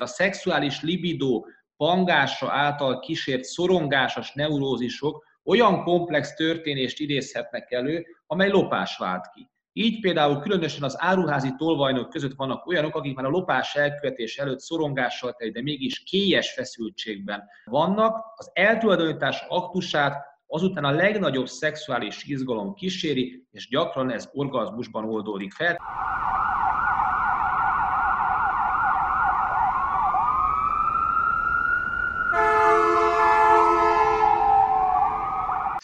A szexuális libidó pangása által kísért szorongásos neurózisok olyan komplex történést idézhetnek elő, amely lopás vált ki. Így például különösen az áruházi tolvajnok között vannak olyanok, akik már a lopás elkövetés előtt szorongással teli, de mégis kélyes feszültségben vannak. Az eltulajdonítás aktusát azután a legnagyobb szexuális izgalom kíséri, és gyakran ez orgazmusban oldódik fel.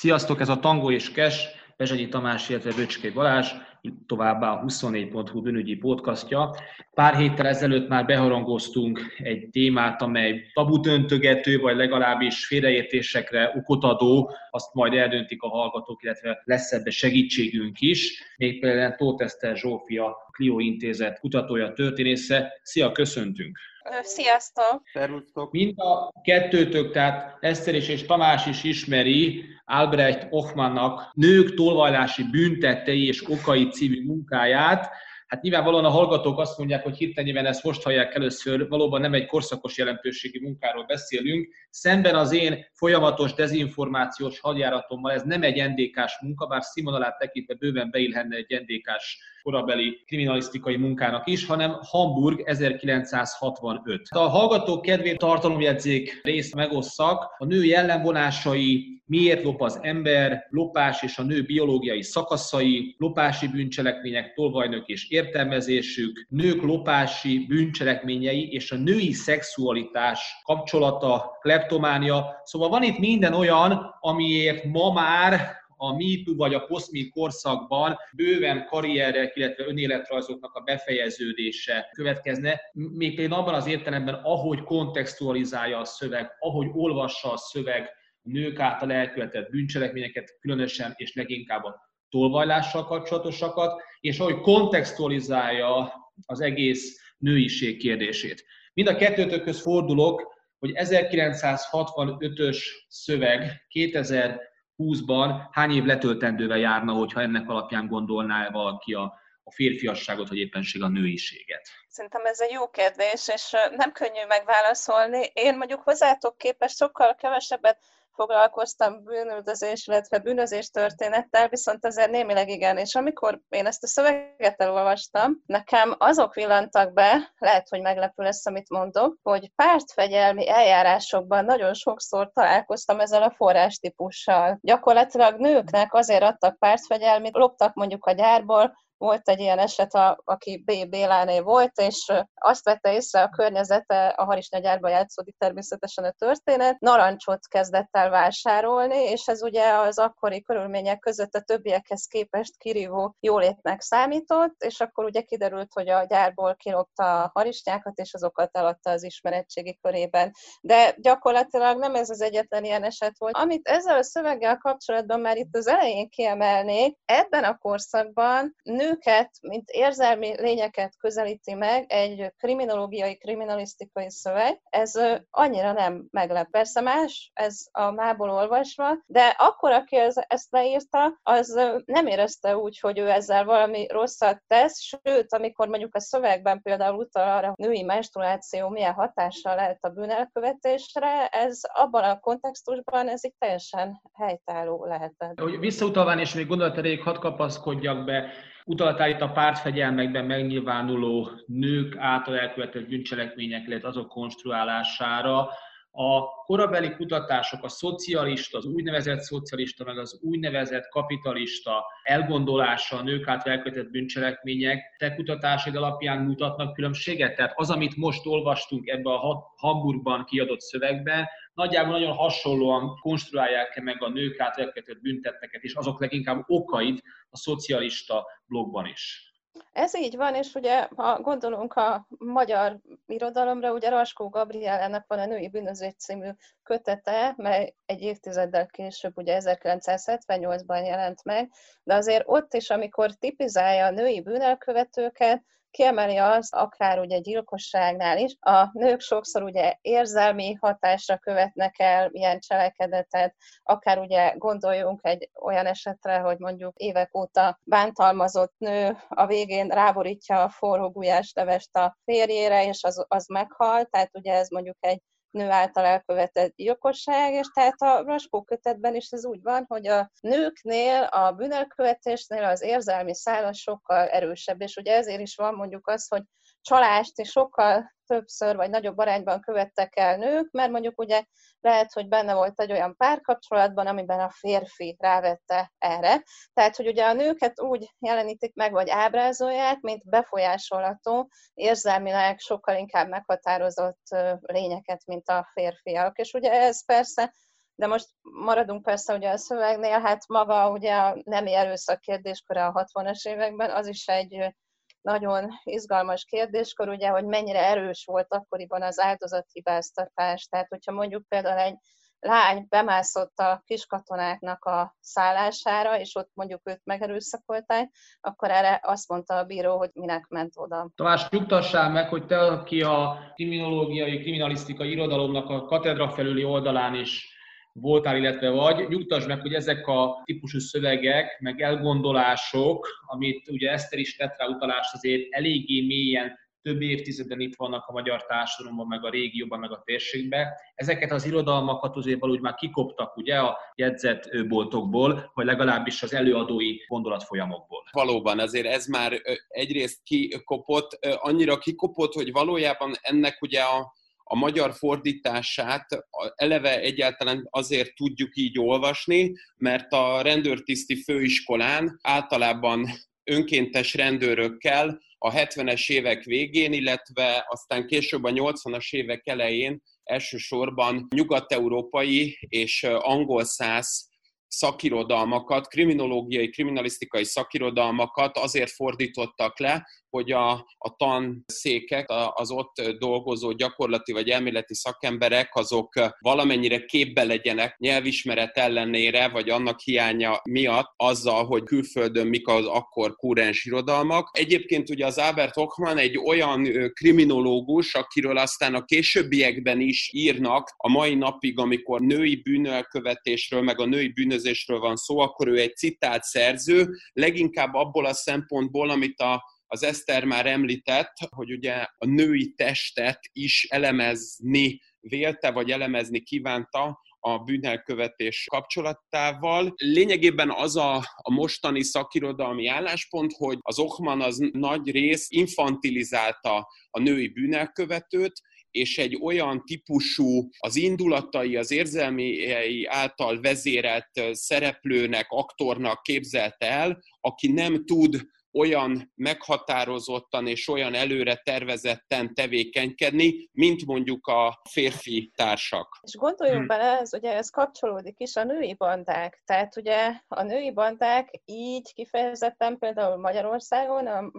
Sziasztok, ez a Tango és Kes, Bezsegyi Tamás, illetve Böcskei Balázs, itt továbbá a 24.hu bűnügyi podcastja. Pár héttel ezelőtt már beharangoztunk egy témát, amely tabut öntögető, vagy legalábbis félreértésekre okot adó, azt majd eldöntik a hallgatók, illetve lesz ebbe segítségünk is. Még például Tóth Eszter Zsófia, Clio Intézet kutatója, történésze. Szia, köszöntünk! Sziasztok! Szervusztok! Mind a kettőtök, tehát Eszter és, és Tamás is ismeri Albrecht Ochmannnak nők tolvajlási büntettei és okai című munkáját. Hát nyilvánvalóan a hallgatók azt mondják, hogy hirtelenében ezt most hallják először, valóban nem egy korszakos jelentőségi munkáról beszélünk. Szemben az én folyamatos dezinformációs hadjáratommal ez nem egy NDK-s munka, bár színvonalát tekintve bőven beillhenne egy NDK-s korabeli kriminalisztikai munkának is, hanem Hamburg 1965. A hallgatók kedvén tartalomjegyzék részt megosszak, a nő jellemvonásai, miért lop az ember, lopás és a nő biológiai szakaszai, lopási bűncselekmények, tolvajnok és értelmezésük, nők lopási bűncselekményei és a női szexualitás kapcsolata, kleptománia. Szóval van itt minden olyan, amiért ma már a MeToo vagy a post korszakban bőven karrierek, illetve önéletrajzoknak a befejeződése következne, még például abban az értelemben, ahogy kontextualizálja a szöveg, ahogy olvassa a szöveg nők által elkövetett bűncselekményeket, különösen és leginkább a tolvajlással kapcsolatosakat, és ahogy kontextualizálja az egész nőiség kérdését. Mind a kettőtökhöz fordulok, hogy 1965-ös szöveg 2000 20-ban hány év letöltendővel járna, hogyha ennek alapján gondolná valaki a, a férfiasságot, vagy éppenség a nőiséget? Szerintem ez egy jó kérdés, és nem könnyű megválaszolni. Én mondjuk hozzátok képest sokkal kevesebbet foglalkoztam bűnöldözés, illetve bűnözés történettel, viszont azért némileg igen. És amikor én ezt a szöveget elolvastam, nekem azok villantak be, lehet, hogy meglepő lesz, amit mondok, hogy pártfegyelmi eljárásokban nagyon sokszor találkoztam ezzel a forrástípussal. Gyakorlatilag nőknek azért adtak pártfegyelmit, loptak mondjuk a gyárból, volt egy ilyen eset, a, aki B. Béláné volt, és azt vette észre a környezete, a harisnyagyárban játszódik természetesen a történet, narancsot kezdett el vásárolni, és ez ugye az akkori körülmények között a többiekhez képest kirívó jólétnek számított, és akkor ugye kiderült, hogy a gyárból kilopta a harisnyákat, és azokat eladta az ismeretségi körében. De gyakorlatilag nem ez az egyetlen ilyen eset volt. Amit ezzel a szöveggel kapcsolatban már itt az elején kiemelnék, ebben a korszakban nő nőket, mint érzelmi lényeket közelíti meg egy kriminológiai, kriminalisztikai szöveg, ez annyira nem meglep. Persze más, ez a mából olvasva, de akkor, aki ezt leírta, az nem érezte úgy, hogy ő ezzel valami rosszat tesz, sőt, amikor mondjuk a szövegben például utal arra, hogy női menstruáció milyen hatással lehet a bűnelkövetésre, ez abban a kontextusban ez itt teljesen helytálló lehetett. Hogy visszautalván és még erejéig hadd kapaszkodjak be, Utaltál itt a pártfegyelmekben megnyilvánuló nők által elkövetett bűncselekmények, illetve azok konstruálására. A korabeli kutatások, a szocialista, az úgynevezett szocialista, meg az úgynevezett kapitalista elgondolása a nők által elkövetett bűncselekmények, te kutatásaid alapján mutatnak különbséget? Tehát az, amit most olvastunk ebbe a Hamburgban kiadott szövegben, nagyjából nagyon hasonlóan konstruálják meg a nők által elkövetett büntetteket, és azok leginkább okait a szocialista blogban is. Ez így van, és ugye, ha gondolunk a magyar irodalomra, ugye Raskó Gabrielának van a Női Bűnözés című kötete, mely egy évtizeddel később, ugye 1978-ban jelent meg, de azért ott is, amikor tipizálja a női bűnelkövetőket, kiemeli az, akár ugye gyilkosságnál is, a nők sokszor ugye érzelmi hatásra követnek el ilyen cselekedetet, akár ugye gondoljunk egy olyan esetre, hogy mondjuk évek óta bántalmazott nő a végén ráborítja a forró gulyáslevest a férjére, és az, az meghal, tehát ugye ez mondjuk egy nő által elkövetett gyilkosság, és tehát a Raskó kötetben is ez úgy van, hogy a nőknél, a bűnelkövetésnél az érzelmi szála sokkal erősebb, és ugye ezért is van mondjuk az, hogy csalást is sokkal többször vagy nagyobb arányban követtek el nők, mert mondjuk ugye lehet, hogy benne volt egy olyan párkapcsolatban, amiben a férfi rávette erre. Tehát, hogy ugye a nőket úgy jelenítik meg, vagy ábrázolják, mint befolyásolható, érzelmileg sokkal inkább meghatározott lényeket, mint a férfiak. És ugye ez persze de most maradunk persze ugye a szövegnél, hát maga ugye a nemi erőszak kérdésköre a 60-as években, az is egy nagyon izgalmas kérdéskor, ugye, hogy mennyire erős volt akkoriban az áldozathibáztatás. Tehát, hogyha mondjuk például egy lány bemászott a kiskatonáknak a szállására, és ott mondjuk őt megerőszakolták, akkor erre azt mondta a bíró, hogy minek ment oda. Tamás, nyugtassál meg, hogy te, aki a kriminológiai, kriminalisztikai irodalomnak a katedra felüli oldalán is voltál, illetve vagy. Nyugtass meg, hogy ezek a típusú szövegek, meg elgondolások, amit ugye Eszter is tett rá utalást, azért eléggé mélyen több évtizeden itt vannak a magyar társadalomban, meg a régióban, meg a térségben. Ezeket az irodalmakat azért valahogy már kikoptak ugye a jegyzetboltokból, vagy legalábbis az előadói gondolatfolyamokból. Valóban, azért ez már egyrészt kikopott, annyira kikopott, hogy valójában ennek ugye a a magyar fordítását eleve egyáltalán azért tudjuk így olvasni, mert a rendőrtiszti főiskolán általában önkéntes rendőrökkel a 70-es évek végén, illetve aztán később a 80-as évek elején elsősorban nyugat-európai és angol száz szakirodalmakat, kriminológiai, kriminalisztikai szakirodalmakat azért fordítottak le, hogy a, a tanszékek, az ott dolgozó gyakorlati vagy elméleti szakemberek, azok valamennyire képbe legyenek nyelvismeret ellenére, vagy annak hiánya miatt azzal, hogy külföldön mik az akkor kúrens irodalmak. Egyébként ugye az Albert Hochmann egy olyan kriminológus, akiről aztán a későbbiekben is írnak a mai napig, amikor női bűnölkövetésről, meg a női bűnözésről van szó, akkor ő egy citált szerző, leginkább abból a szempontból, amit a az Eszter már említett, hogy ugye a női testet is elemezni vélte, vagy elemezni kívánta a bűnelkövetés kapcsolatával. Lényegében az a, a mostani szakirodalmi álláspont, hogy az Ochman az nagy rész infantilizálta a női bűnelkövetőt, és egy olyan típusú az indulatai, az érzelmei által vezérelt szereplőnek, aktornak képzelte el, aki nem tud olyan meghatározottan és olyan előre tervezetten tevékenykedni, mint mondjuk a férfi társak. És gondoljunk hmm. bele, ez ugye ez kapcsolódik is a női bandák. Tehát ugye a női bandák így kifejezetten például Magyarországon a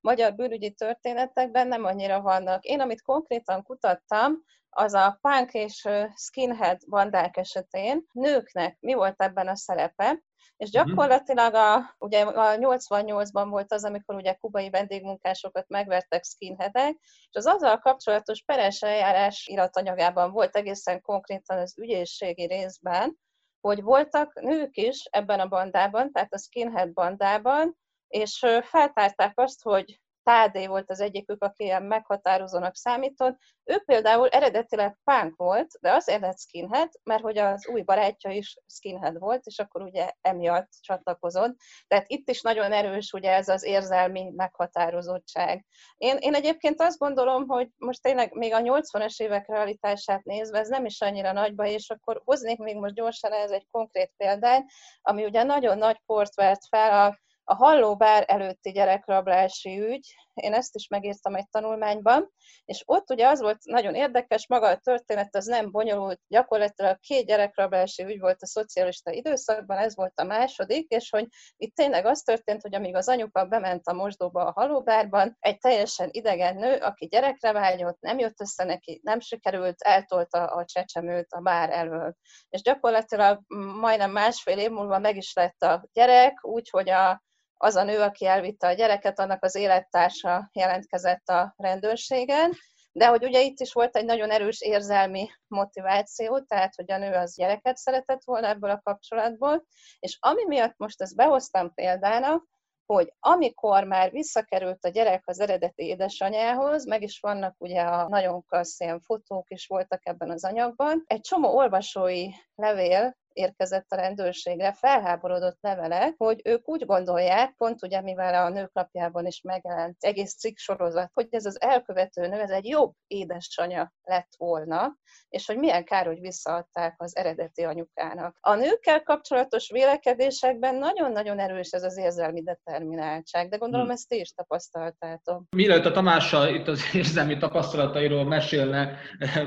magyar bűnügyi történetekben nem annyira vannak. Én, amit konkrétan kutattam, az a punk és skinhead bandák esetén nőknek mi volt ebben a szerepe, és mhm. gyakorlatilag a, ugye a 88-ban volt az, amikor ugye kubai vendégmunkásokat megvertek skinheadek, és az azzal kapcsolatos peres eljárás iratanyagában volt egészen konkrétan az ügyészségi részben, hogy voltak nők is ebben a bandában, tehát a skinhead bandában, és feltárták azt, hogy Tádé volt az egyikük, aki ilyen meghatározónak számított. Ő például eredetileg punk volt, de azért lett skinhead, mert hogy az új barátja is skinhead volt, és akkor ugye emiatt csatlakozott. Tehát itt is nagyon erős ugye ez az érzelmi meghatározottság. Én, én egyébként azt gondolom, hogy most tényleg még a 80-as évek realitását nézve, ez nem is annyira nagyba, és akkor hoznék még most gyorsan ez egy konkrét példát, ami ugye nagyon nagy port vert fel a a hallóbár előtti gyerekrablási ügy, én ezt is megírtam egy tanulmányban, és ott ugye az volt nagyon érdekes, maga a történet az nem bonyolult, gyakorlatilag két gyerekrablási ügy volt a szocialista időszakban, ez volt a második, és hogy itt tényleg az történt, hogy amíg az anyuka bement a mosdóba a halóbárban, egy teljesen idegen nő, aki gyerekre vágyott, nem jött össze neki, nem sikerült, eltolta a csecsemőt a bár elől. És gyakorlatilag majdnem másfél év múlva meg is lett a gyerek, úgyhogy a az a nő, aki elvitte a gyereket, annak az élettársa jelentkezett a rendőrségen, de hogy ugye itt is volt egy nagyon erős érzelmi motiváció, tehát hogy a nő az gyereket szeretett volna ebből a kapcsolatból, és ami miatt most ezt behoztam példának, hogy amikor már visszakerült a gyerek az eredeti édesanyához, meg is vannak ugye a nagyon klassz ilyen fotók is voltak ebben az anyagban, egy csomó olvasói levél érkezett a rendőrségre felháborodott levele, hogy ők úgy gondolják, pont ugye mivel a nőklapjában is megjelent egész cikk sorozat, hogy ez az elkövető nő, ez egy jobb édesanyja lett volna, és hogy milyen kár, hogy visszaadták az eredeti anyukának. A nőkkel kapcsolatos vélekedésekben nagyon-nagyon erős ez az érzelmi determináltság, de gondolom hmm. ezt ti is tapasztaltátok. Mielőtt a Tamással itt az érzelmi tapasztalatairól mesélne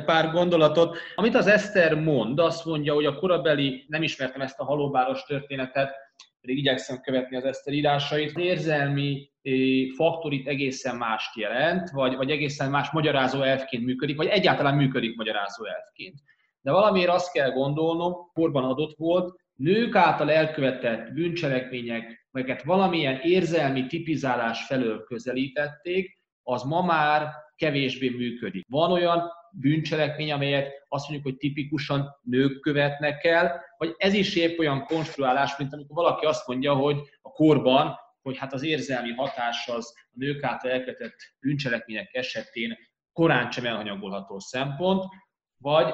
pár gondolatot, amit az Eszter mond, azt mondja, hogy a korabeli nem ismertem ezt a halóbáros történetet, pedig igyekszem követni az Eszter írásait. Az érzelmi eh, faktor itt egészen mást jelent, vagy, vagy egészen más magyarázó elfként működik, vagy egyáltalán működik magyarázó elfként. De valamiért azt kell gondolnom, korban adott volt, nők által elkövetett bűncselekmények, melyeket valamilyen érzelmi tipizálás felől közelítették, az ma már kevésbé működik. Van olyan bűncselekmény, amelyet azt mondjuk, hogy tipikusan nők követnek el, vagy ez is épp olyan konstruálás, mint amikor valaki azt mondja, hogy a korban, hogy hát az érzelmi hatás az a nők által elkövetett bűncselekmények esetén korán sem elhanyagolható szempont, vagy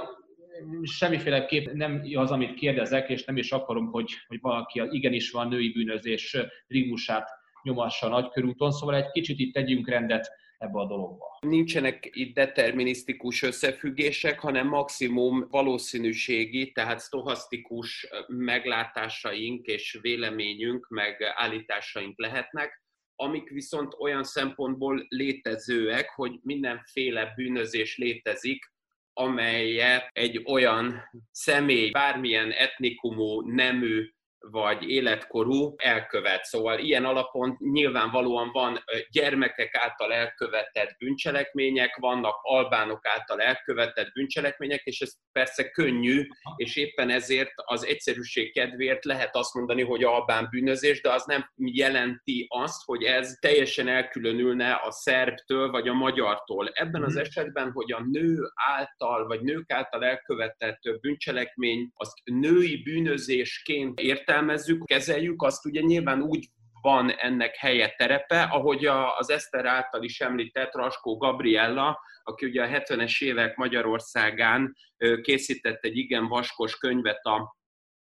semmiféleképp nem az, amit kérdezek, és nem is akarom, hogy, hogy valaki igenis van női bűnözés rigmusát nyomassa a nagykörúton, szóval egy kicsit itt tegyünk rendet ebbe a dologba. Nincsenek itt determinisztikus összefüggések, hanem maximum valószínűségi, tehát stohasztikus meglátásaink és véleményünk, meg állításaink lehetnek, amik viszont olyan szempontból létezőek, hogy mindenféle bűnözés létezik, amelyet egy olyan személy, bármilyen etnikumú, nemű, vagy életkorú elkövet. Szóval ilyen alapon nyilvánvalóan van gyermekek által elkövetett bűncselekmények, vannak albánok által elkövetett bűncselekmények, és ez persze könnyű, és éppen ezért az egyszerűség kedvéért lehet azt mondani, hogy albán bűnözés, de az nem jelenti azt, hogy ez teljesen elkülönülne a szerbtől vagy a magyartól. Ebben az mhm. esetben, hogy a nő által vagy nők által elkövetett bűncselekmény azt női bűnözésként értelmezik, értelmezzük, kezeljük, azt ugye nyilván úgy van ennek helye terepe, ahogy az Eszter által is említett Raskó Gabriella, aki ugye a 70-es évek Magyarországán készített egy igen vaskos könyvet a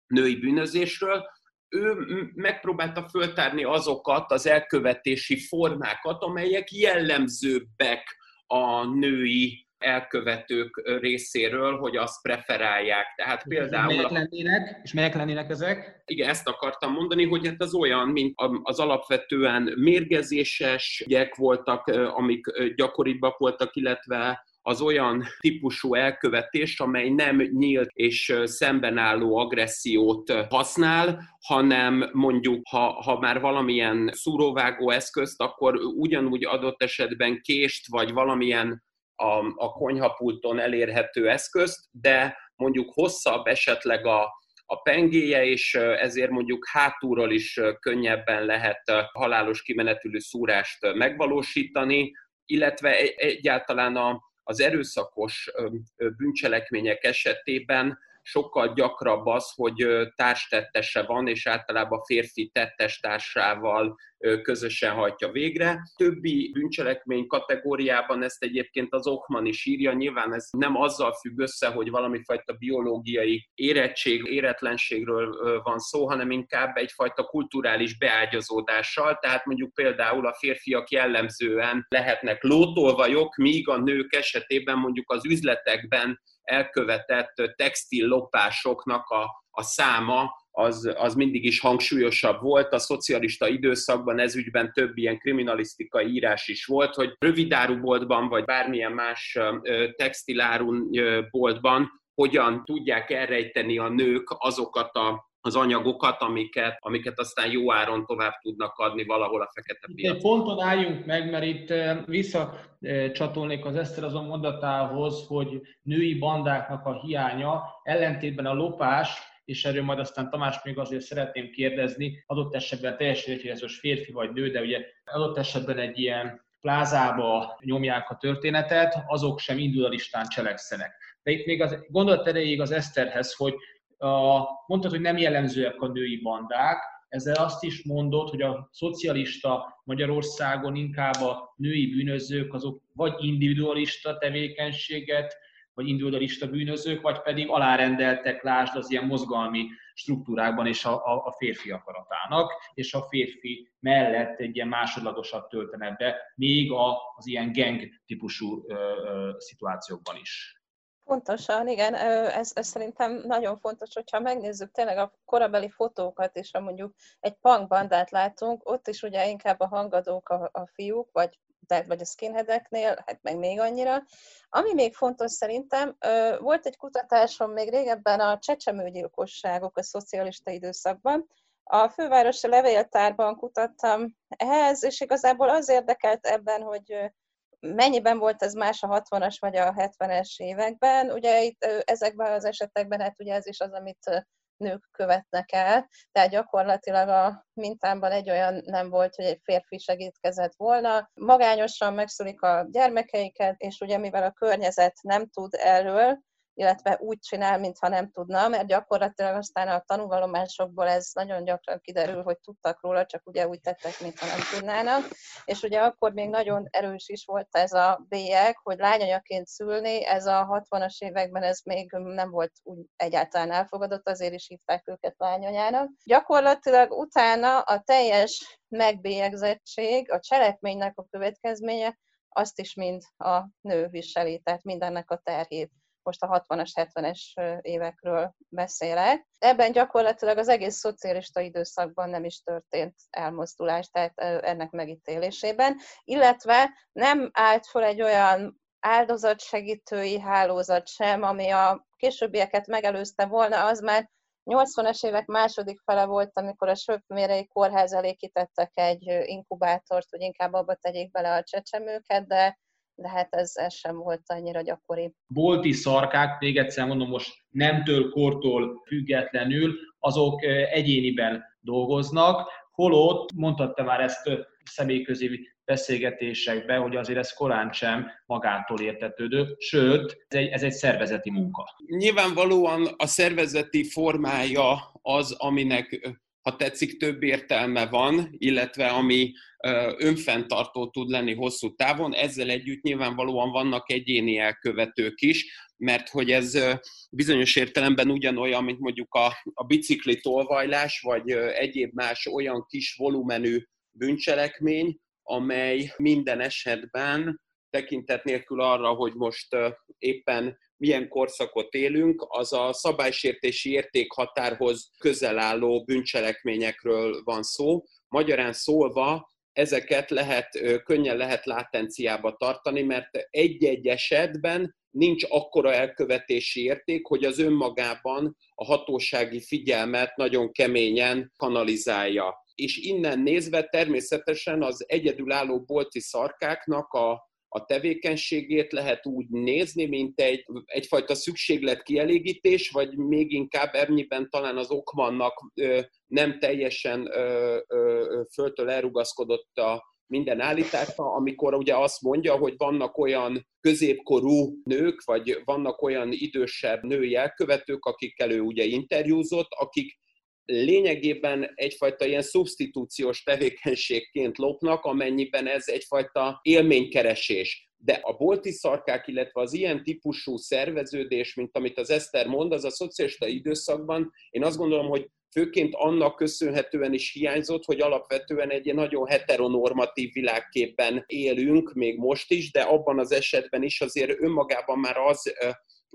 női bűnözésről, ő megpróbálta föltárni azokat az elkövetési formákat, amelyek jellemzőbbek a női elkövetők részéről, hogy azt preferálják. Tehát például... Melyek lennének, és melyek lennének ezek? Igen, ezt akartam mondani, hogy hát az olyan, mint az alapvetően mérgezéses ügyek voltak, amik gyakoribbak voltak, illetve az olyan típusú elkövetés, amely nem nyílt és szembenálló agressziót használ, hanem mondjuk, ha, ha már valamilyen szúróvágó eszközt, akkor ugyanúgy adott esetben kést, vagy valamilyen a, a konyhapulton elérhető eszközt, de mondjuk hosszabb esetleg a, a pengéje, és ezért mondjuk hátulról is könnyebben lehet halálos kimenetülő szúrást megvalósítani, illetve egyáltalán a, az erőszakos bűncselekmények esetében sokkal gyakrabb az, hogy társtettese van, és általában férfi tettes társával közösen hajtja végre. Többi bűncselekmény kategóriában ezt egyébként az Okman is írja, nyilván ez nem azzal függ össze, hogy valami fajta biológiai érettség, éretlenségről van szó, hanem inkább egyfajta kulturális beágyazódással, tehát mondjuk például a férfiak jellemzően lehetnek lótolvajok, míg a nők esetében mondjuk az üzletekben elkövetett textil lopásoknak a, a száma az, az mindig is hangsúlyosabb volt. A szocialista időszakban ez ügyben több ilyen kriminalisztikai írás is volt, hogy rövidáruboltban vagy bármilyen más textilárun boltban hogyan tudják elrejteni a nők azokat a az anyagokat, amiket, amiket aztán jó áron tovább tudnak adni valahol a fekete piacon. Egy ponton álljunk meg, mert itt visszacsatolnék az Eszter azon mondatához, hogy női bandáknak a hiánya ellentétben a lopás és erről majd aztán Tamás még azért szeretném kérdezni, adott esetben teljesen férfi vagy nő, de ugye adott esetben egy ilyen plázába nyomják a történetet, azok sem individualistán cselekszenek. De itt még az gondolat erejéig az Eszterhez, hogy a, mondtad, hogy nem jellemzőek a női bandák, ezzel azt is mondod, hogy a szocialista Magyarországon inkább a női bűnözők azok vagy individualista tevékenységet, vagy individualista bűnözők, vagy pedig alárendeltek, lásd az ilyen mozgalmi struktúrákban és a, a, a férfi akaratának, és a férfi mellett egy ilyen másodlagosat töltenek be, még az ilyen gang típusú ö, ö, szituációkban is. Pontosan, igen, ez, ez szerintem nagyon fontos, hogyha megnézzük tényleg a korabeli fotókat, és ha mondjuk egy punk bandát látunk, ott is ugye inkább a hangadók a, a fiúk, vagy, tehát, vagy a skinheadeknél, hát meg még annyira. Ami még fontos szerintem, volt egy kutatásom még régebben a csecsemőgyilkosságok a szocialista időszakban, a fővárosi levéltárban kutattam ehhez, és igazából az érdekelt ebben, hogy mennyiben volt ez más a 60-as vagy a 70-es években? Ugye itt ezekben az esetekben, hát ugye ez is az, amit nők követnek el, tehát gyakorlatilag a mintámban egy olyan nem volt, hogy egy férfi segítkezett volna. Magányosan megszülik a gyermekeiket, és ugye mivel a környezet nem tud erről, illetve úgy csinál, mintha nem tudna, mert gyakorlatilag aztán a tanúvallomásokból ez nagyon gyakran kiderül, hogy tudtak róla, csak ugye úgy tettek, mintha nem tudnának. És ugye akkor még nagyon erős is volt ez a bélyeg, hogy lányanyaként szülni, ez a 60-as években ez még nem volt úgy egyáltalán elfogadott, azért is hívták őket lányanyának. Gyakorlatilag utána a teljes megbélyegzettség, a cselekménynek a következménye, azt is mind a nő viseli, tehát mindennek a terhét most a 60-as, 70-es évekről beszélek. Ebben gyakorlatilag az egész szocialista időszakban nem is történt elmozdulás, tehát ennek megítélésében, illetve nem állt fel egy olyan áldozatsegítői hálózat sem, ami a későbbieket megelőzte volna, az már 80-as évek második fele volt, amikor a Söpmérei kórház elé kitettek egy inkubátort, hogy inkább abba tegyék bele a csecsemőket, de de hát ez, ez sem volt annyira gyakori. Bolti szarkák, még egyszer mondom, most nemtől, kortól függetlenül, azok egyéniben dolgoznak, holott, mondtad te már ezt személyközi beszélgetésekben, hogy azért ez korán sem magától értetődő, sőt, ez egy, ez egy szervezeti munka. Nyilvánvalóan a szervezeti formája az, aminek ha tetszik, több értelme van, illetve ami önfenntartó tud lenni hosszú távon. Ezzel együtt nyilvánvalóan vannak egyéni elkövetők is, mert hogy ez bizonyos értelemben ugyanolyan, mint mondjuk a, a bicikli tolvajlás, vagy egyéb más olyan kis volumenű bűncselekmény, amely minden esetben tekintet nélkül arra, hogy most éppen milyen korszakot élünk, az a szabálysértési értékhatárhoz közel álló bűncselekményekről van szó. Magyarán szólva, ezeket lehet, könnyen lehet látenciába tartani, mert egy-egy esetben nincs akkora elkövetési érték, hogy az önmagában a hatósági figyelmet nagyon keményen kanalizálja. És innen nézve természetesen az egyedülálló bolti szarkáknak a a tevékenységét lehet úgy nézni, mint egy, egyfajta szükséglet kielégítés, vagy még inkább ennyiben talán az okmannak ö, nem teljesen ö, ö, föltől elrugaszkodott a minden állítása, amikor ugye azt mondja, hogy vannak olyan középkorú nők, vagy vannak olyan idősebb női elkövetők, akikkel ő ugye interjúzott, akik lényegében egyfajta ilyen szubstitúciós tevékenységként lopnak, amennyiben ez egyfajta élménykeresés. De a bolti szarkák, illetve az ilyen típusú szerveződés, mint amit az Eszter mond, az a szocialista időszakban, én azt gondolom, hogy főként annak köszönhetően is hiányzott, hogy alapvetően egy nagyon heteronormatív világképben élünk, még most is, de abban az esetben is azért önmagában már az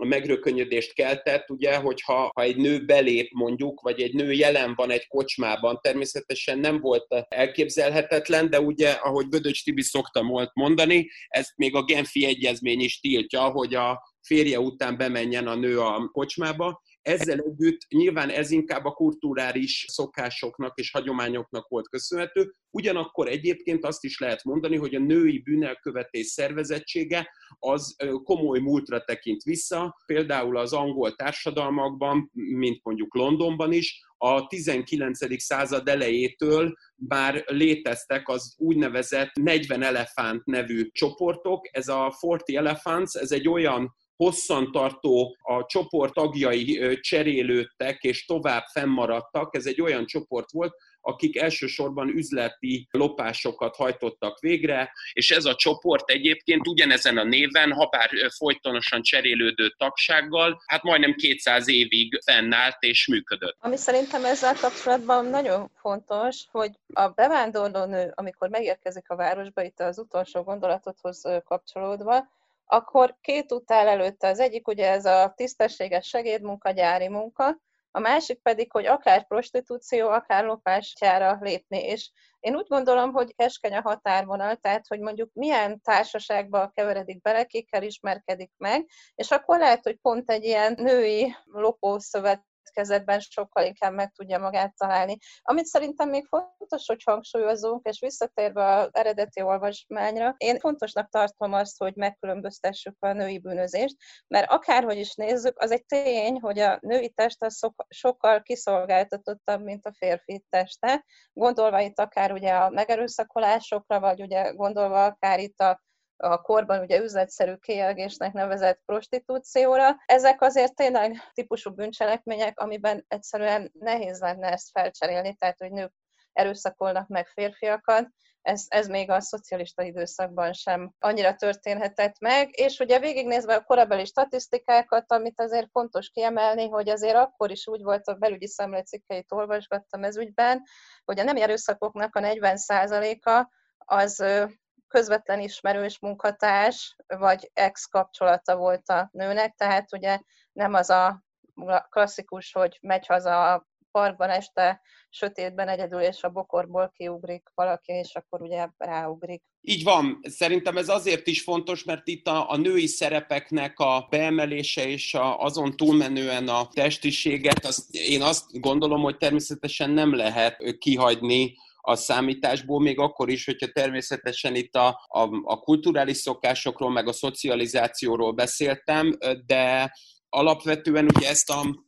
a megrökönyödést keltett, ugye, hogyha ha egy nő belép mondjuk, vagy egy nő jelen van egy kocsmában, természetesen nem volt elképzelhetetlen, de ugye, ahogy Bödöcs Tibi szokta volt mondani, ezt még a Genfi Egyezmény is tiltja, hogy a férje után bemenjen a nő a kocsmába, ezzel együtt nyilván ez inkább a kulturális szokásoknak és hagyományoknak volt köszönhető, ugyanakkor egyébként azt is lehet mondani, hogy a női bűnelkövetés szervezettsége az komoly múltra tekint vissza, például az angol társadalmakban, mint mondjuk Londonban is, a 19. század elejétől bár léteztek az úgynevezett 40 elefánt nevű csoportok. Ez a 40 Elephants, ez egy olyan hosszantartó a csoport tagjai cserélődtek és tovább fennmaradtak. Ez egy olyan csoport volt, akik elsősorban üzleti lopásokat hajtottak végre, és ez a csoport egyébként ugyanezen a néven, ha bár folytonosan cserélődő tagsággal, hát majdnem 200 évig fennállt és működött. Ami szerintem ezzel kapcsolatban nagyon fontos, hogy a bevándorló nő, amikor megérkezik a városba, itt az utolsó gondolatodhoz kapcsolódva, akkor két út áll előtte. Az egyik ugye ez a tisztességes segédmunka, gyári munka, a másik pedig, hogy akár prostitúció, akár lopásjára lépni. És én úgy gondolom, hogy keskeny a határvonal, tehát hogy mondjuk milyen társaságba keveredik bele, kikkel ismerkedik meg, és akkor lehet, hogy pont egy ilyen női lopószövet kezedben sokkal inkább meg tudja magát találni. Amit szerintem még fontos, hogy hangsúlyozunk, és visszatérve az eredeti olvasmányra, én fontosnak tartom azt, hogy megkülönböztessük a női bűnözést, mert akárhogy is nézzük, az egy tény, hogy a női test az sokkal kiszolgáltatottabb, mint a férfi teste. Gondolva itt akár ugye a megerőszakolásokra, vagy ugye gondolva akár itt a a korban ugye üzletszerű kielgésnek nevezett prostitúcióra. Ezek azért tényleg típusú bűncselekmények, amiben egyszerűen nehéz lenne ezt felcserélni, tehát hogy nők erőszakolnak meg férfiakat, ez, ez még a szocialista időszakban sem annyira történhetett meg, és ugye végignézve a korabeli statisztikákat, amit azért fontos kiemelni, hogy azért akkor is úgy volt, a belügyi szemlecikkeit olvasgattam ez ügyben, hogy a nem erőszakoknak a 40%-a az közvetlen ismerős munkatárs, vagy ex kapcsolata volt a nőnek, tehát ugye nem az a klasszikus, hogy megy haza a parkban este sötétben egyedül, és a bokorból kiugrik valaki, és akkor ugye ráugrik. Így van. Szerintem ez azért is fontos, mert itt a, a női szerepeknek a beemelése és a, azon túlmenően a testiséget, azt, én azt gondolom, hogy természetesen nem lehet kihagyni a számításból, még akkor is, hogyha természetesen itt a, a, a kulturális szokásokról, meg a szocializációról beszéltem, de alapvetően ugye ezt a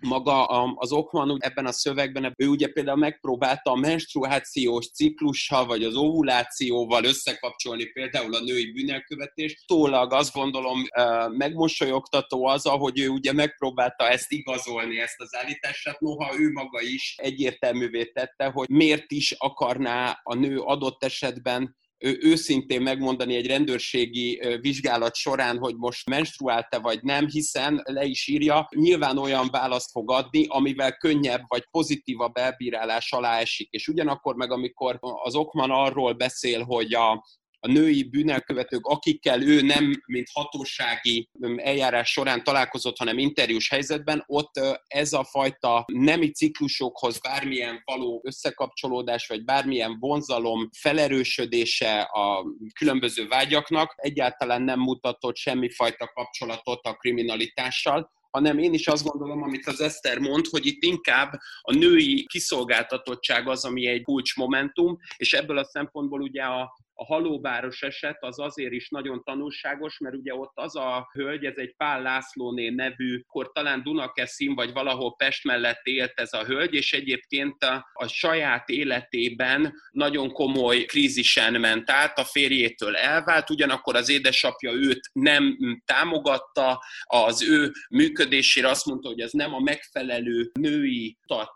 maga az Okman ebben a szövegben, ő ugye például megpróbálta a menstruációs ciklussal, vagy az ovulációval összekapcsolni például a női bűnelkövetést. Tólag azt gondolom megmosolyogtató az, ahogy ő ugye megpróbálta ezt igazolni, ezt az állítását, noha ő maga is egyértelművé tette, hogy miért is akarná a nő adott esetben őszintén megmondani egy rendőrségi vizsgálat során, hogy most menstruálta vagy nem, hiszen le is írja, nyilván olyan választ fog adni, amivel könnyebb vagy pozitívabb elbírálás alá esik. És ugyanakkor meg, amikor az Okman arról beszél, hogy a, a női bűnelkövetők, akikkel ő nem mint hatósági eljárás során találkozott, hanem interjús helyzetben, ott ez a fajta nemi ciklusokhoz bármilyen való összekapcsolódás, vagy bármilyen vonzalom felerősödése a különböző vágyaknak egyáltalán nem mutatott semmifajta kapcsolatot a kriminalitással, hanem én is azt gondolom, amit az Eszter mond, hogy itt inkább a női kiszolgáltatottság az, ami egy kulcsmomentum, és ebből a szempontból ugye a, a halóváros eset az azért is nagyon tanulságos, mert ugye ott az a hölgy, ez egy Pál Lászlóné nevű, akkor talán Dunakeszin vagy valahol Pest mellett élt ez a hölgy, és egyébként a, a saját életében nagyon komoly krízisen ment át, a férjétől elvált, ugyanakkor az édesapja őt nem támogatta, az ő működésére azt mondta, hogy ez nem a megfelelő női utat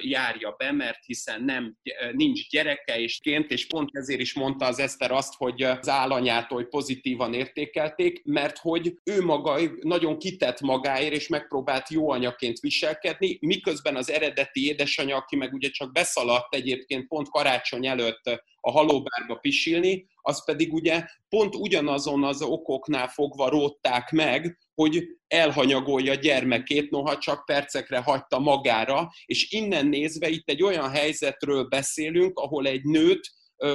járja be, mert hiszen nem, nincs gyereke, és ként, és pont ezért is mondta az Eszter azt, hogy az állanyától pozitívan értékelték, mert hogy ő maga nagyon kitett magáért, és megpróbált jó anyaként viselkedni, miközben az eredeti édesanyja, aki meg ugye csak beszaladt egyébként pont karácsony előtt a halóbárba pisilni, az pedig ugye pont ugyanazon az okoknál fogva rótták meg, hogy elhanyagolja gyermekét, noha csak percekre hagyta magára, és innen nézve itt egy olyan helyzetről beszélünk, ahol egy nőt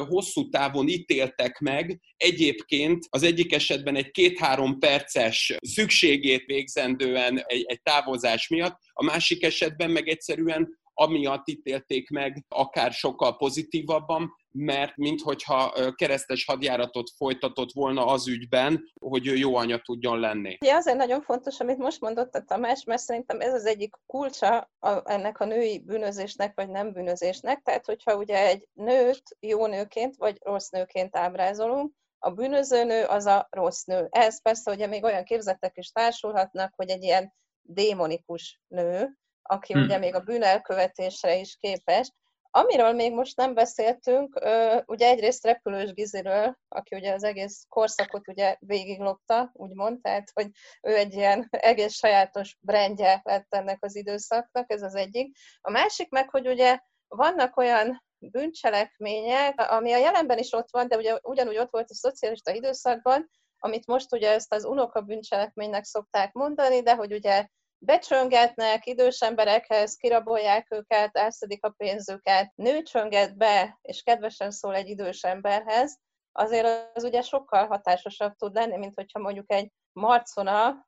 hosszú távon ítéltek meg, egyébként az egyik esetben egy két-három perces szükségét végzendően egy, egy távozás miatt, a másik esetben meg egyszerűen amiatt ítélték meg akár sokkal pozitívabban, mert minthogyha keresztes hadjáratot folytatott volna az ügyben, hogy ő jó anya tudjon lenni. Ja, azért nagyon fontos, amit most mondott a Tamás, mert szerintem ez az egyik kulcsa a, ennek a női bűnözésnek, vagy nem bűnözésnek. Tehát, hogyha ugye egy nőt jó nőként, vagy rossz nőként ábrázolunk, a bűnöző nő az a rossz nő. Ez persze ugye még olyan képzetek is társulhatnak, hogy egy ilyen démonikus nő, aki hmm. ugye még a bűnelkövetésre is képes. Amiről még most nem beszéltünk, ugye egyrészt Repülős Giziről, aki ugye az egész korszakot ugye végiglopta, úgymond, tehát hogy ő egy ilyen egész sajátos brendje lett ennek az időszaknak, ez az egyik. A másik meg, hogy ugye vannak olyan bűncselekmények, ami a jelenben is ott van, de ugye ugyanúgy ott volt a szocialista időszakban, amit most ugye ezt az unoka bűncselekménynek szokták mondani, de hogy ugye becsöngetnek idős emberekhez, kirabolják őket, elszedik a pénzüket, nő csönget be, és kedvesen szól egy idős emberhez, azért az ugye sokkal hatásosabb tud lenni, mint hogyha mondjuk egy marcona,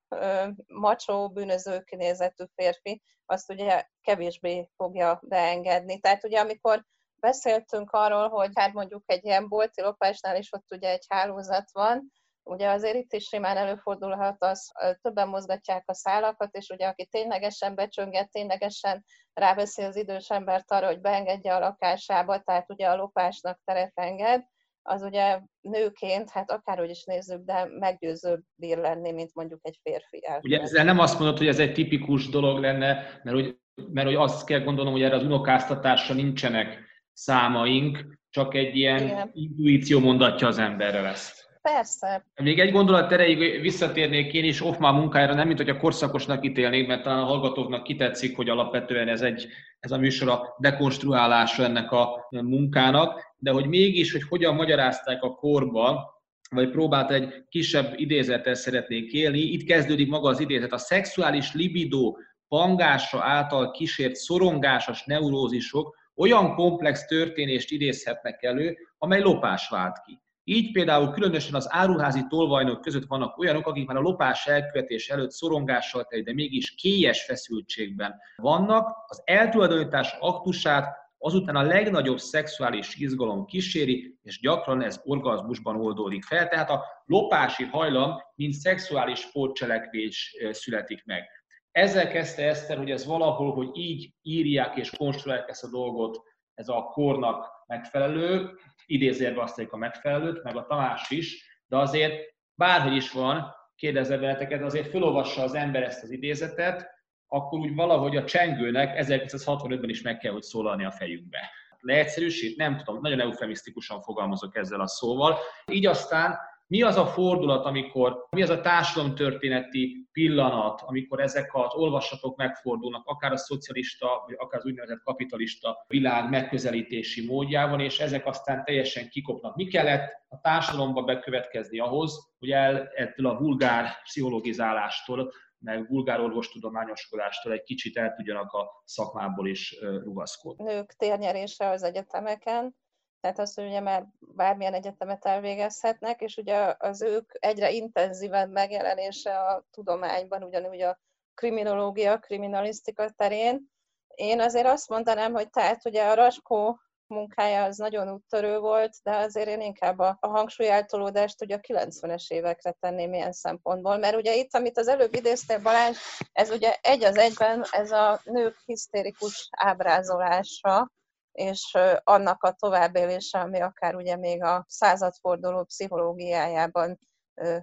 macsó, bűnöző kinézetű férfi, azt ugye kevésbé fogja beengedni. Tehát ugye amikor beszéltünk arról, hogy hát mondjuk egy ilyen bolti lopásnál is ott ugye egy hálózat van, Ugye azért itt is simán előfordulhat az, többen mozgatják a szálakat, és ugye aki ténylegesen becsönget, ténylegesen ráveszi az idős embert arra, hogy beengedje a lakásába, tehát ugye a lopásnak teret enged, az ugye nőként, hát akárhogy is nézzük, de meggyőzőbb bír lenni, mint mondjuk egy férfi. Elkövető. Ugye ezzel nem azt mondod, hogy ez egy tipikus dolog lenne, mert hogy, mert hogy azt kell gondolnom, hogy erre az unokáztatásra nincsenek számaink, csak egy ilyen Igen. intuíció mondatja az emberre ezt. Persze. Még egy gondolat erejéig visszatérnék én is Hoffman munkájára, nem mint hogy a korszakosnak ítélnék, mert talán a hallgatóknak kitetszik, hogy alapvetően ez, egy, ez a műsor a dekonstruálása ennek a munkának, de hogy mégis, hogy hogyan magyarázták a korba, vagy próbált egy kisebb idézettel szeretnék élni. Itt kezdődik maga az idézet. A szexuális libido pangása által kísért szorongásos neurózisok olyan komplex történést idézhetnek elő, amely lopás vált ki. Így például különösen az áruházi tolvajnok között vannak olyanok, akik már a lopás elkövetés előtt szorongással teli, de mégis kélyes feszültségben vannak. Az eltulajdonítás aktusát azután a legnagyobb szexuális izgalom kíséri, és gyakran ez orgazmusban oldódik fel. Tehát a lopási hajlam, mint szexuális sportcselekvés születik meg. Ezzel kezdte Eszter, hogy ez valahol, hogy így írják és konstruálják ezt a dolgot, ez a kornak megfelelő, idézérve azt a megfelelőt, meg a Tamás is, de azért bárhogy is van, kérdezze veleteket, azért felolvassa az ember ezt az idézetet, akkor úgy valahogy a csengőnek 1965-ben is meg kell, hogy szólalni a fejükbe. Leegyszerűsít? Nem tudom, nagyon eufemisztikusan fogalmazok ezzel a szóval. Így aztán mi az a fordulat, amikor, mi az a társadalomtörténeti pillanat, amikor ezek az olvasatok megfordulnak, akár a szocialista, vagy akár az úgynevezett kapitalista világ megközelítési módjában, és ezek aztán teljesen kikopnak. Mi kellett a társadalomba bekövetkezni ahhoz, hogy el ettől a vulgár pszichologizálástól, meg vulgár orvostudományoskodástól egy kicsit el tudjanak a szakmából is rugaszkodni. Nők térnyerése az egyetemeken, tehát az, hogy ugye már bármilyen egyetemet elvégezhetnek, és ugye az ők egyre intenzívebb megjelenése a tudományban, ugyanúgy a kriminológia, kriminalisztika terén. Én azért azt mondanám, hogy tehát ugye a Raskó munkája az nagyon úttörő volt, de azért én inkább a, a hangsúlyáltolódást ugye a 90-es évekre tenném ilyen szempontból, mert ugye itt, amit az előbb idéztél Balázs, ez ugye egy az egyben ez a nők hisztérikus ábrázolása, és annak a továbbélése, ami akár ugye még a századforduló pszichológiájában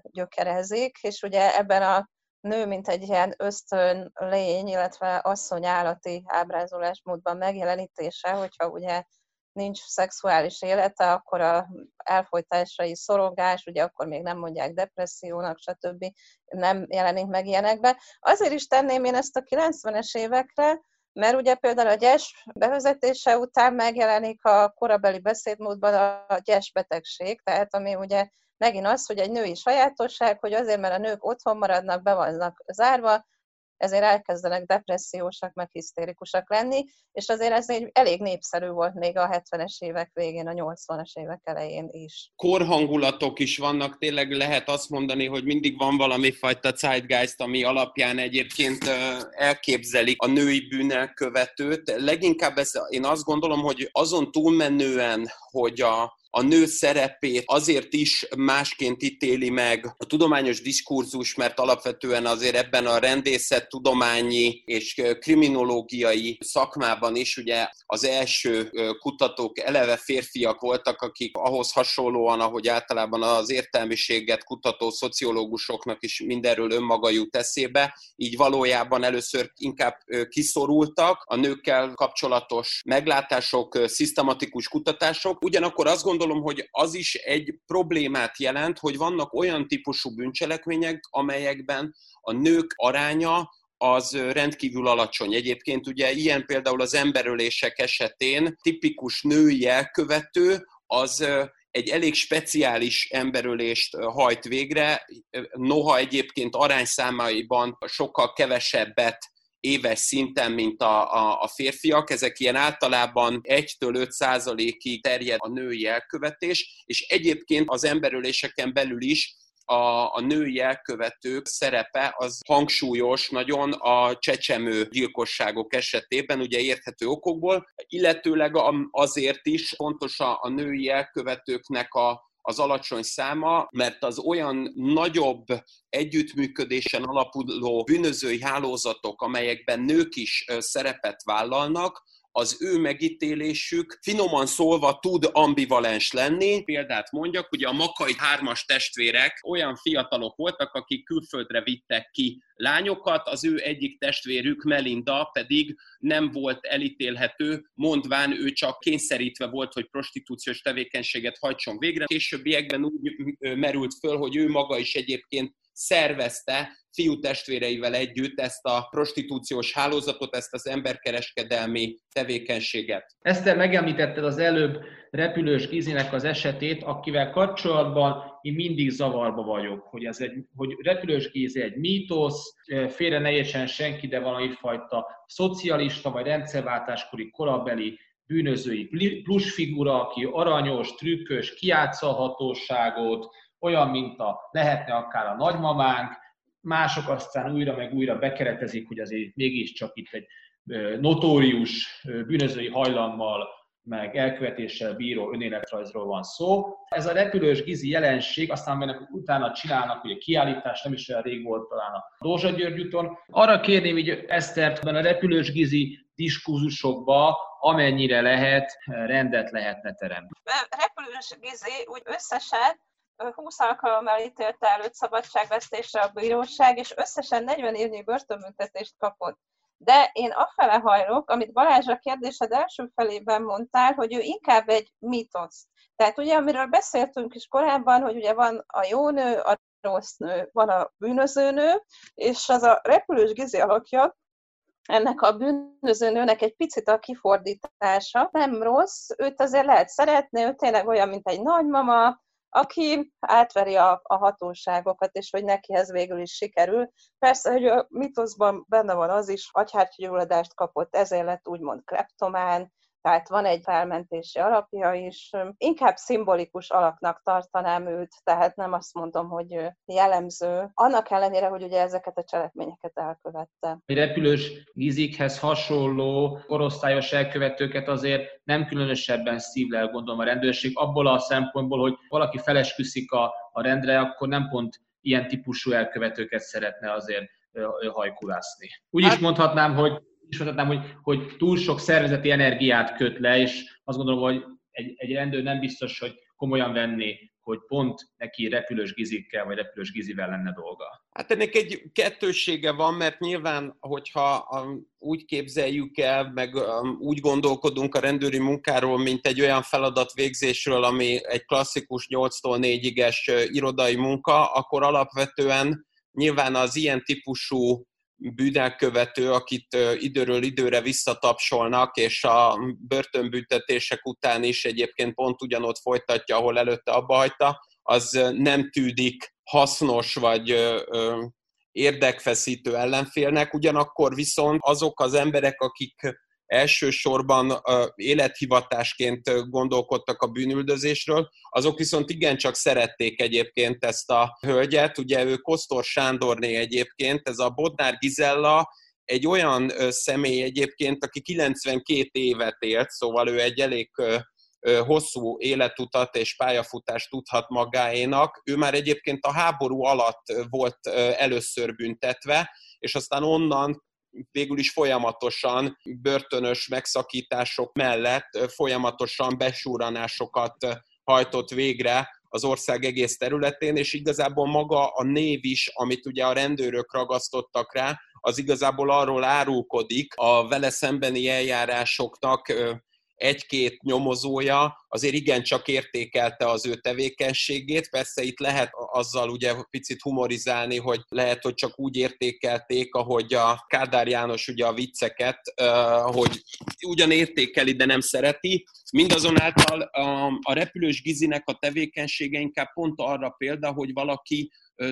gyökerezik, és ugye ebben a nő, mint egy ilyen ösztön lény, illetve asszony állati ábrázolásmódban megjelenítése, hogyha ugye nincs szexuális élete, akkor a elfolytásai szorongás, ugye akkor még nem mondják depressziónak, stb. nem jelenik meg ilyenekbe. Azért is tenném én ezt a 90-es évekre, mert ugye például a gyes bevezetése után megjelenik a korabeli beszédmódban a gyes betegség, tehát ami ugye megint az, hogy egy női sajátosság, hogy azért, mert a nők otthon maradnak, be vannak zárva, ezért elkezdenek depressziósak, meg hisztérikusak lenni, és azért ez egy elég népszerű volt még a 70-es évek végén, a 80-as évek elején is. Korhangulatok is vannak, tényleg lehet azt mondani, hogy mindig van valami fajta zeitgeist, ami alapján egyébként elképzelik a női bűnelkövetőt. Leginkább ez, én azt gondolom, hogy azon túlmenően, hogy a, a nő szerepét azért is másként ítéli meg a tudományos diskurzus, mert alapvetően azért ebben a rendészet tudományi és kriminológiai szakmában is ugye az első kutatók eleve férfiak voltak, akik ahhoz hasonlóan, ahogy általában az értelmiséget kutató szociológusoknak is mindenről önmaga jut eszébe, így valójában először inkább kiszorultak a nőkkel kapcsolatos meglátások, szisztematikus kutatások. Ugyanakkor azt gondolom, gondolom, hogy az is egy problémát jelent, hogy vannak olyan típusú bűncselekmények, amelyekben a nők aránya az rendkívül alacsony. Egyébként ugye ilyen például az emberölések esetén tipikus női elkövető az egy elég speciális emberölést hajt végre, noha egyébként arányszámaiban sokkal kevesebbet éves szinten, mint a, a, a férfiak. Ezek ilyen általában 1-től 5 százalékig terjed a női elkövetés, és egyébként az emberöléseken belül is a, a női elkövetők szerepe az hangsúlyos nagyon a csecsemő gyilkosságok esetében, ugye érthető okokból, illetőleg azért is fontos a, a női elkövetőknek a, az alacsony száma, mert az olyan nagyobb együttműködésen alapuló bűnözői hálózatok, amelyekben nők is szerepet vállalnak, az ő megítélésük finoman szólva tud ambivalens lenni. Példát mondjak, ugye a Makai hármas testvérek olyan fiatalok voltak, akik külföldre vittek ki lányokat, az ő egyik testvérük Melinda pedig nem volt elítélhető, mondván ő csak kényszerítve volt, hogy prostitúciós tevékenységet hajtson végre. Későbbiekben úgy merült föl, hogy ő maga is egyébként szervezte fiú testvéreivel együtt ezt a prostitúciós hálózatot, ezt az emberkereskedelmi tevékenységet. Eszter, megemlítetted az előbb repülős Gizinek az esetét, akivel kapcsolatban én mindig zavarba vagyok, hogy, ez egy, hogy repülős Gizi egy mítosz, félre ne értsen senki, de valami fajta szocialista vagy rendszerváltáskori korabeli bűnözői plusfigura, aki aranyos, trükkös, kiátsza a hatóságot, olyan, mint a lehetne akár a nagymamánk, mások aztán újra meg újra bekeretezik, hogy azért mégiscsak itt egy notórius bűnözői hajlammal, meg elkövetéssel bíró önéletrajzról van szó. Ez a repülős gizi jelenség, aztán mennek utána csinálnak ugye kiállítást, nem is olyan rég volt talán a Dózsa György úton. Arra kérném így Esztert, a repülős gizi diskurzusokba amennyire lehet, rendet lehetne teremni. Repülős gizi úgy összesen 20 alkalommal ítélte előtt szabadságvesztésre a bíróság, és összesen 40 évnyi börtönbüntetést kapott. De én afele hajlok, amit Balázs a kérdésed első felében mondtál, hogy ő inkább egy mítosz. Tehát ugye, amiről beszéltünk is korábban, hogy ugye van a jó nő, a rossz nő, van a bűnöző nő, és az a repülős gizi alakja, ennek a bűnöző nőnek egy picit a kifordítása nem rossz, őt azért lehet szeretni, ő tényleg olyan, mint egy nagymama, aki átveri a, a hatóságokat, és hogy neki ez végül is sikerül. Persze, hogy a mitoszban benne van az is, agyhártyúgyulladást kapott, ezért lett úgymond kleptomán, tehát van egy felmentési alapja is. Inkább szimbolikus alaknak tartanám őt, tehát nem azt mondom, hogy jellemző. Annak ellenére, hogy ugye ezeket a cselekményeket elkövette. A repülős gizikhez hasonló korosztályos elkövetőket azért nem különösebben szívlel gondolom a rendőrség, abból a szempontból, hogy valaki felesküszik a, a rendre, akkor nem pont ilyen típusú elkövetőket szeretne azért hajkurászni. Úgy is hát- mondhatnám, hogy is mondhatnám, hogy, hogy túl sok szervezeti energiát köt le, és azt gondolom, hogy egy, egy rendőr nem biztos, hogy komolyan venné, hogy pont neki repülős gizikkel, vagy repülős gizivel lenne dolga. Hát ennek egy kettőssége van, mert nyilván, hogyha úgy képzeljük el, meg úgy gondolkodunk a rendőri munkáról, mint egy olyan feladatvégzésről, ami egy klasszikus 8-tól 4-iges irodai munka, akkor alapvetően nyilván az ilyen típusú bűnelkövető, akit időről időre visszatapsolnak, és a börtönbüntetések után is egyébként pont ugyanott folytatja, ahol előtte abba hagyta, az nem tűdik hasznos vagy érdekfeszítő ellenfélnek, ugyanakkor viszont azok az emberek, akik elsősorban élethivatásként gondolkodtak a bűnüldözésről, azok viszont igencsak szerették egyébként ezt a hölgyet, ugye ő Kosztor Sándorné egyébként, ez a Bodnár Gizella, egy olyan személy egyébként, aki 92 évet élt, szóval ő egy elég hosszú életutat és pályafutást tudhat magáénak. Ő már egyébként a háború alatt volt először büntetve, és aztán onnan végül is folyamatosan börtönös megszakítások mellett folyamatosan besúranásokat hajtott végre az ország egész területén, és igazából maga a név is, amit ugye a rendőrök ragasztottak rá, az igazából arról árulkodik a vele szembeni eljárásoknak egy-két nyomozója azért igencsak értékelte az ő tevékenységét. Persze itt lehet azzal ugye picit humorizálni, hogy lehet, hogy csak úgy értékelték, ahogy a Kádár János ugye a vicceket, hogy ugyan értékeli, de nem szereti. Mindazonáltal a repülős Gizinek a tevékenysége inkább pont arra példa, hogy valaki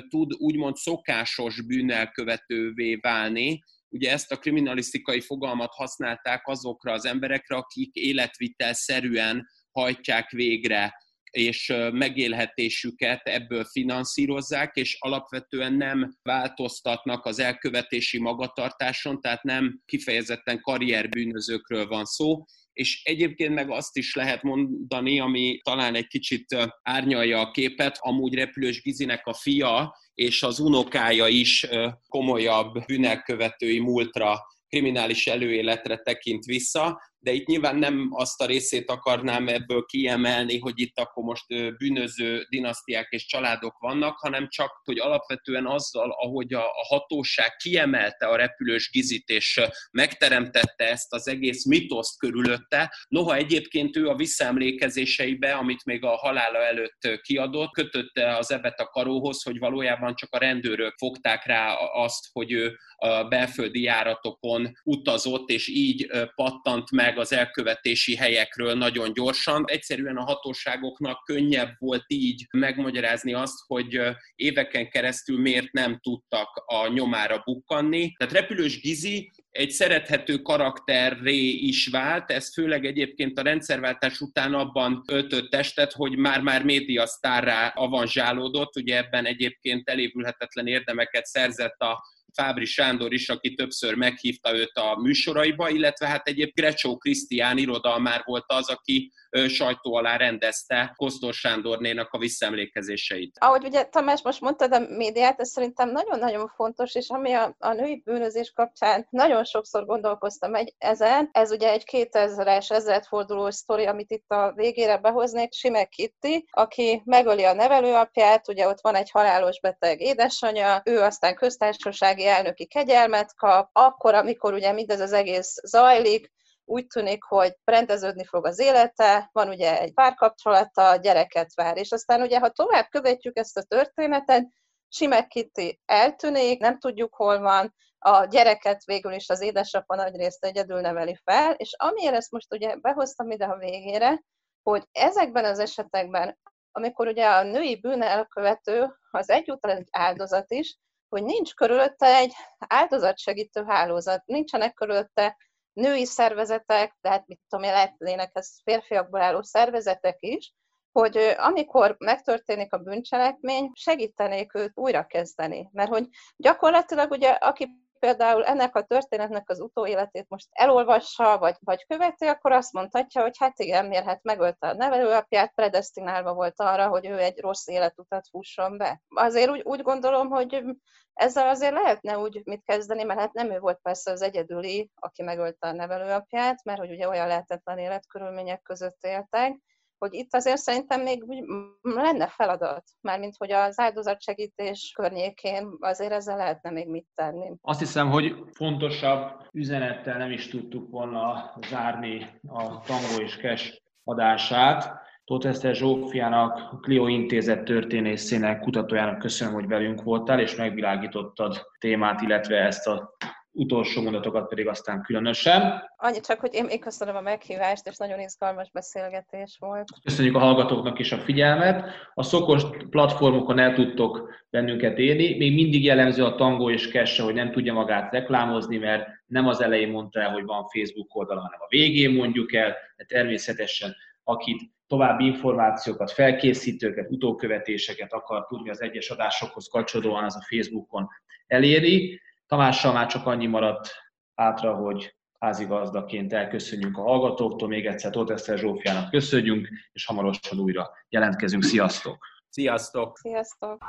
tud úgymond szokásos bűnelkövetővé válni, ugye ezt a kriminalisztikai fogalmat használták azokra az emberekre, akik életvitelszerűen hajtják végre és megélhetésüket ebből finanszírozzák, és alapvetően nem változtatnak az elkövetési magatartáson, tehát nem kifejezetten karrierbűnözőkről van szó, és egyébként meg azt is lehet mondani, ami talán egy kicsit árnyalja a képet, amúgy Repülős Gizinek a fia és az unokája is komolyabb bűnelkövetői múltra kriminális előéletre tekint vissza, de itt nyilván nem azt a részét akarnám ebből kiemelni, hogy itt akkor most bűnöző dinasztiák és családok vannak, hanem csak, hogy alapvetően azzal, ahogy a hatóság kiemelte a repülős gizit, és megteremtette ezt az egész mitoszt körülötte, noha egyébként ő a visszaemlékezéseibe, amit még a halála előtt kiadott, kötötte az ebet a karóhoz, hogy valójában csak a rendőrök fogták rá azt, hogy ő a belföldi járatokon utazott, és így pattant meg meg az elkövetési helyekről nagyon gyorsan. Egyszerűen a hatóságoknak könnyebb volt így megmagyarázni azt, hogy éveken keresztül miért nem tudtak a nyomára bukkanni. Tehát repülős Gizi egy szerethető karakterré is vált, ez főleg egyébként a rendszerváltás után abban öltött testet, hogy már-már médiasztárrá avanzsálódott, ugye ebben egyébként elévülhetetlen érdemeket szerzett a Fábri Sándor is, aki többször meghívta őt a műsoraiba, illetve hát egyéb Grecsó Krisztián irodalmár volt az, aki sajtó alá rendezte Kosztor Sándornénak a visszaemlékezéseit. Ahogy ugye Tamás most mondtad a médiát, ez szerintem nagyon-nagyon fontos, és ami a, a női bűnözés kapcsán nagyon sokszor gondolkoztam egy, ezen, ez ugye egy 2000-es ezredfordulós sztori, amit itt a végére behoznék, Sime Kitty, aki megöli a nevelőapját, ugye ott van egy halálos beteg édesanyja, ő aztán köztársasági elnöki kegyelmet kap, akkor, amikor ugye mindez az egész zajlik, úgy tűnik, hogy rendeződni fog az élete, van ugye egy párkapcsolata, gyereket vár, és aztán ugye, ha tovább követjük ezt a történetet, Simek Kitty eltűnik, nem tudjuk, hol van, a gyereket végül is az édesapa nagyrészt egyedül neveli fel, és amiért ezt most ugye behoztam ide a végére, hogy ezekben az esetekben, amikor ugye a női bűn elkövető az egyúttal egy áldozat is, hogy nincs körülötte egy áldozatsegítő hálózat, nincsenek körülötte női szervezetek, tehát mit tudom én, lehetnének ez férfiakból álló szervezetek is, hogy amikor megtörténik a bűncselekmény, segítenék őt újrakezdeni. Mert hogy gyakorlatilag ugye, aki például ennek a történetnek az utóéletét most elolvassa, vagy, vagy követi, akkor azt mondhatja, hogy hát igen, miért hát megölte a nevelőapját, predestinálva volt arra, hogy ő egy rossz életutat fusson be. Azért úgy, úgy gondolom, hogy ezzel azért lehetne úgy mit kezdeni, mert hát nem ő volt persze az egyedüli, aki megölte a nevelőapját, mert hogy ugye olyan lehetetlen életkörülmények között éltek, hogy itt azért szerintem még lenne feladat, mármint hogy az áldozatsegítés környékén azért ezzel lehetne még mit tenni. Azt hiszem, hogy fontosabb üzenettel nem is tudtuk volna zárni a Tango és Kes adását. Tóth Eszter Zsófiának, a Clio Intézet történészének, kutatójának köszönöm, hogy velünk voltál, és megvilágítottad témát, illetve ezt a utolsó mondatokat pedig aztán különösen. Annyi csak, hogy én még köszönöm a meghívást, és nagyon izgalmas beszélgetés volt. Köszönjük a hallgatóknak is a figyelmet. A szokos platformokon el tudtok bennünket érni. Még mindig jellemző a Tango és Kesse, hogy nem tudja magát reklámozni, mert nem az elején mondta el, hogy van Facebook oldala, hanem a végén mondjuk el, de természetesen akit további információkat, felkészítőket, utókövetéseket akar tudni az egyes adásokhoz kapcsolódóan, az a Facebookon eléri. Tamással már csak annyi maradt átra, hogy házigazdaként elköszönjünk a hallgatóktól. Még egyszer Tóth Eszter Zsófiának köszönjünk, és hamarosan újra jelentkezünk. Sziasztok! Sziasztok! Sziasztok!